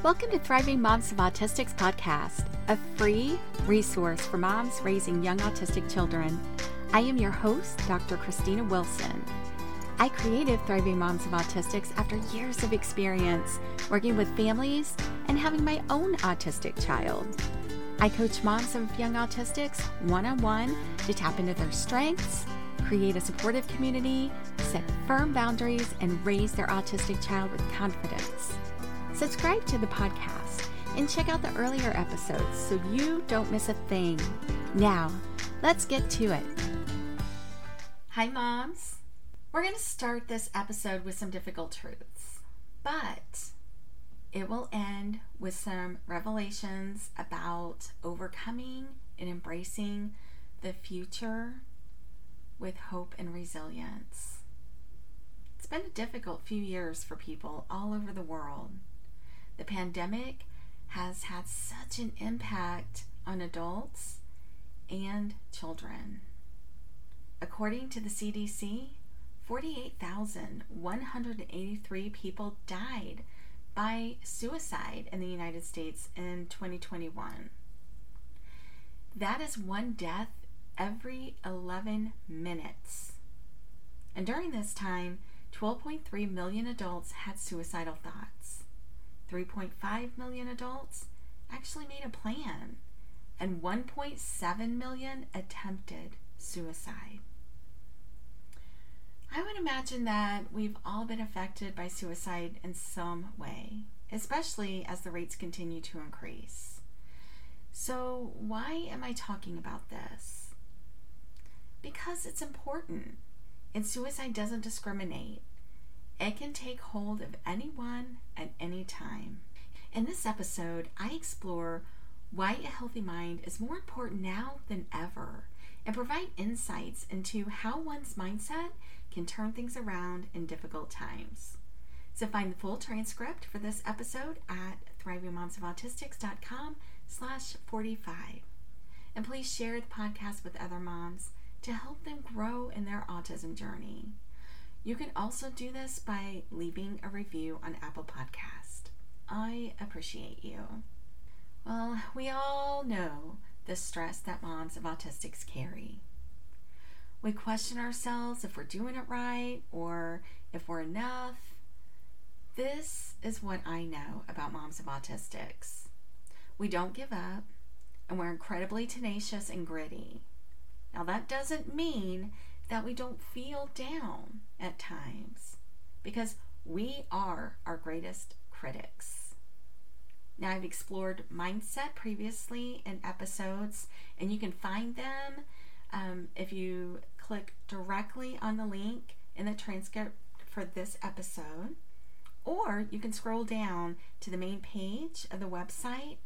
Welcome to Thriving Moms of Autistics podcast, a free resource for moms raising young autistic children. I am your host, Dr. Christina Wilson. I created Thriving Moms of Autistics after years of experience working with families and having my own autistic child. I coach moms of young autistics one on one to tap into their strengths, create a supportive community, set firm boundaries, and raise their autistic child with confidence. Subscribe to the podcast and check out the earlier episodes so you don't miss a thing. Now, let's get to it. Hi, moms. We're going to start this episode with some difficult truths, but it will end with some revelations about overcoming and embracing the future with hope and resilience. It's been a difficult few years for people all over the world. The pandemic has had such an impact on adults and children. According to the CDC, 48,183 people died by suicide in the United States in 2021. That is one death every 11 minutes. And during this time, 12.3 million adults had suicidal thoughts. 3.5 million adults actually made a plan, and 1.7 million attempted suicide. I would imagine that we've all been affected by suicide in some way, especially as the rates continue to increase. So, why am I talking about this? Because it's important, and suicide doesn't discriminate. It can take hold of anyone at any time. In this episode, I explore why a healthy mind is more important now than ever and provide insights into how one's mindset can turn things around in difficult times. So find the full transcript for this episode at thrivingmomsofautistics.com slash 45. And please share the podcast with other moms to help them grow in their autism journey. You can also do this by leaving a review on Apple Podcast. I appreciate you. Well, we all know the stress that moms of autistics carry. We question ourselves if we're doing it right or if we're enough. This is what I know about moms of autistics. We don't give up and we're incredibly tenacious and gritty. Now, that doesn't mean that we don't feel down at times because we are our greatest critics. Now, I've explored mindset previously in episodes, and you can find them um, if you click directly on the link in the transcript for this episode, or you can scroll down to the main page of the website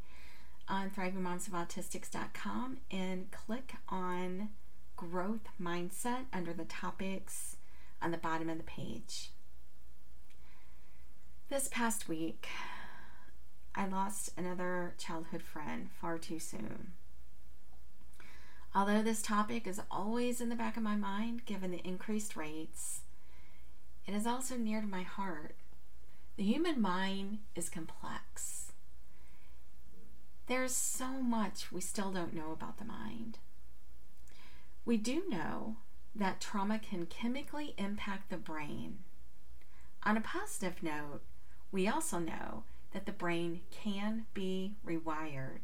on thrivingmomsofautistics.com and click on growth mindset under the topics on the bottom of the page. This past week, I lost another childhood friend far too soon. Although this topic is always in the back of my mind, given the increased rates, it is also near to my heart. The human mind is complex. There's so much we still don't know about the mind. We do know that trauma can chemically impact the brain. On a positive note, we also know that the brain can be rewired.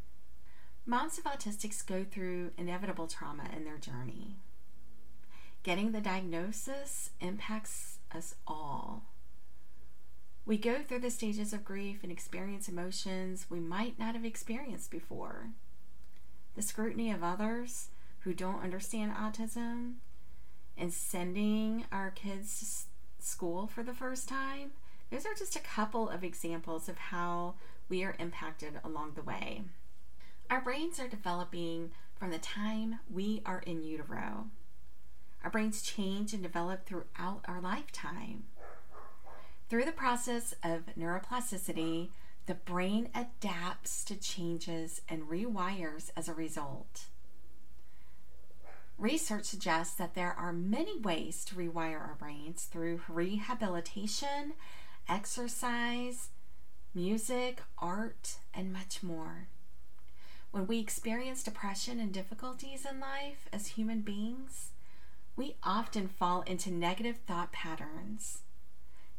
Moms of autistics go through inevitable trauma in their journey. Getting the diagnosis impacts us all. We go through the stages of grief and experience emotions we might not have experienced before. The scrutiny of others who don't understand autism and sending our kids to school for the first time those are just a couple of examples of how we are impacted along the way. Our brains are developing from the time we are in utero. Our brains change and develop throughout our lifetime. Through the process of neuroplasticity, the brain adapts to changes and rewires as a result. Research suggests that there are many ways to rewire our brains through rehabilitation exercise, music, art, and much more. When we experience depression and difficulties in life as human beings, we often fall into negative thought patterns.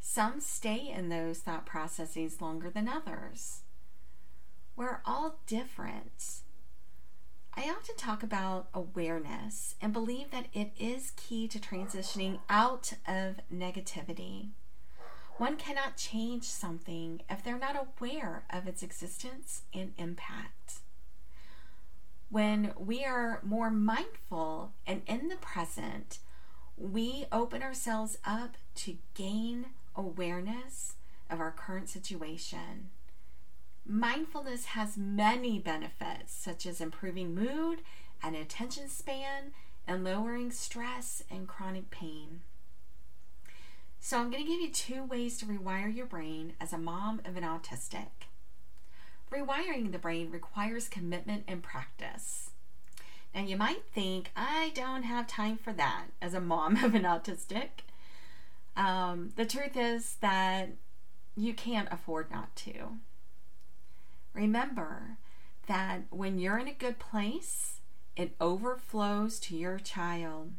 Some stay in those thought processes longer than others. We're all different. I often talk about awareness and believe that it is key to transitioning out of negativity. One cannot change something if they're not aware of its existence and impact. When we are more mindful and in the present, we open ourselves up to gain awareness of our current situation. Mindfulness has many benefits, such as improving mood and attention span and lowering stress and chronic pain. So, I'm going to give you two ways to rewire your brain as a mom of an autistic. Rewiring the brain requires commitment and practice. Now, you might think, I don't have time for that as a mom of an autistic. Um, the truth is that you can't afford not to. Remember that when you're in a good place, it overflows to your child.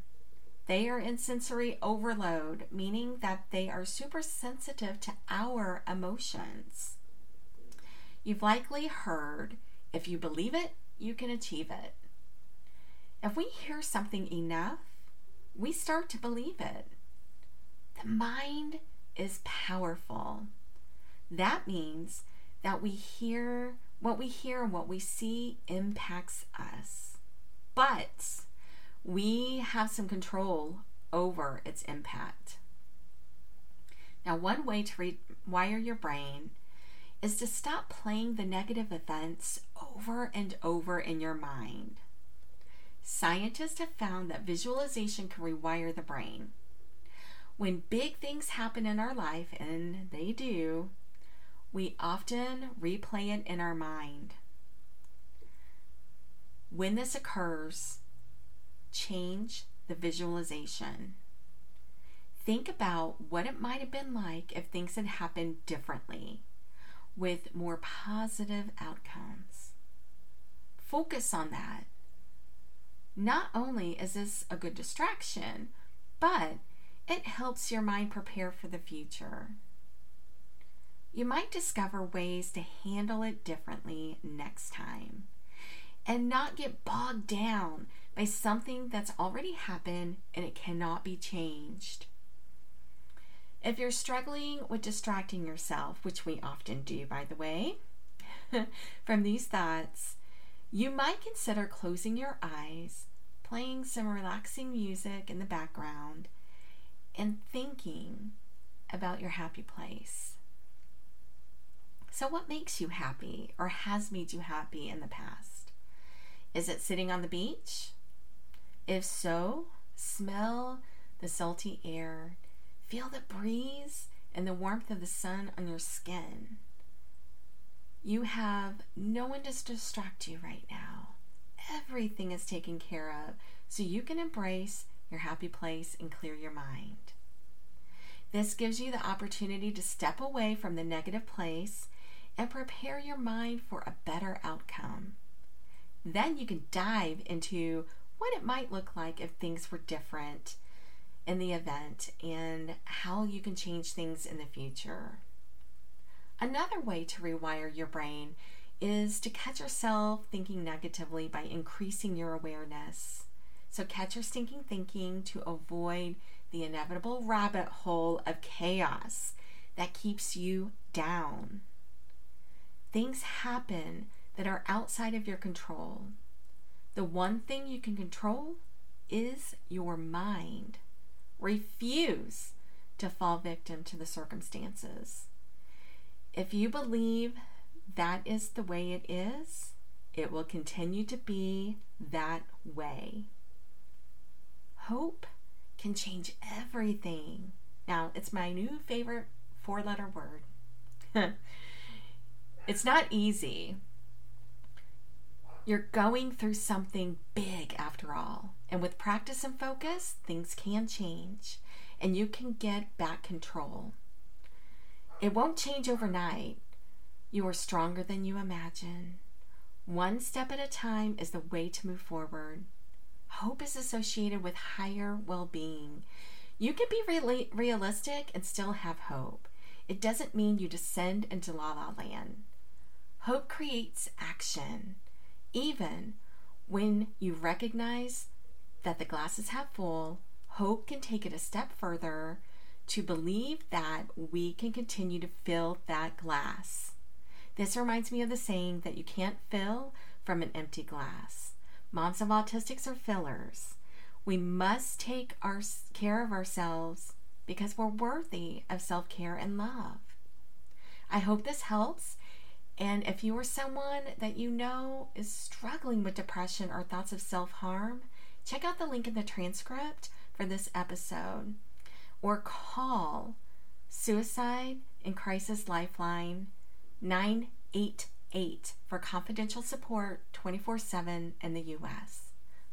They are in sensory overload, meaning that they are super sensitive to our emotions. You've likely heard if you believe it, you can achieve it. If we hear something enough, we start to believe it. The mind is powerful. That means that we hear what we hear and what we see impacts us. But we have some control over its impact. Now, one way to rewire your brain is to stop playing the negative events over and over in your mind. Scientists have found that visualization can rewire the brain. When big things happen in our life, and they do, we often replay it in our mind. When this occurs, change the visualization. Think about what it might have been like if things had happened differently with more positive outcomes. Focus on that. Not only is this a good distraction, but it helps your mind prepare for the future. You might discover ways to handle it differently next time and not get bogged down by something that's already happened and it cannot be changed. If you're struggling with distracting yourself, which we often do, by the way, from these thoughts, you might consider closing your eyes, playing some relaxing music in the background, and thinking about your happy place. So, what makes you happy or has made you happy in the past? Is it sitting on the beach? If so, smell the salty air, feel the breeze and the warmth of the sun on your skin. You have no one to distract you right now. Everything is taken care of so you can embrace your happy place and clear your mind. This gives you the opportunity to step away from the negative place and prepare your mind for a better outcome. Then you can dive into what it might look like if things were different in the event and how you can change things in the future. Another way to rewire your brain is to catch yourself thinking negatively by increasing your awareness. So, catch your stinking thinking to avoid the inevitable rabbit hole of chaos that keeps you down. Things happen that are outside of your control. The one thing you can control is your mind. Refuse to fall victim to the circumstances. If you believe that is the way it is, it will continue to be that way. Hope can change everything. Now, it's my new favorite four letter word. It's not easy. You're going through something big after all. And with practice and focus, things can change and you can get back control. It won't change overnight, You are stronger than you imagine. One step at a time is the way to move forward. Hope is associated with higher well being. You can be real- realistic and still have hope. It doesn't mean you descend into la la land. Hope creates action, even when you recognize that the glass is half full. Hope can take it a step further to believe that we can continue to fill that glass. This reminds me of the saying that you can't fill from an empty glass. Moms of autistics are fillers. We must take our care of ourselves because we're worthy of self care and love. I hope this helps. And if you are someone that you know is struggling with depression or thoughts of self harm, check out the link in the transcript for this episode or call Suicide and Crisis Lifeline 988 for confidential support 24 7 in the U.S.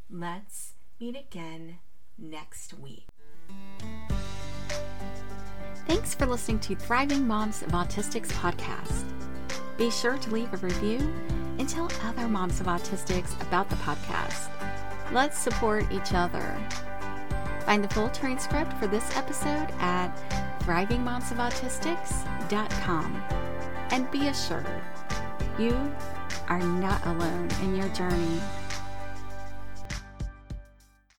Let's meet again next week. Thanks for listening to Thriving Moms of Autistics podcast. Be sure to leave a review and tell other moms of autistics about the podcast. Let's support each other. Find the full transcript for this episode at thrivingmomsofautistics.com. And be assured, you are not alone in your journey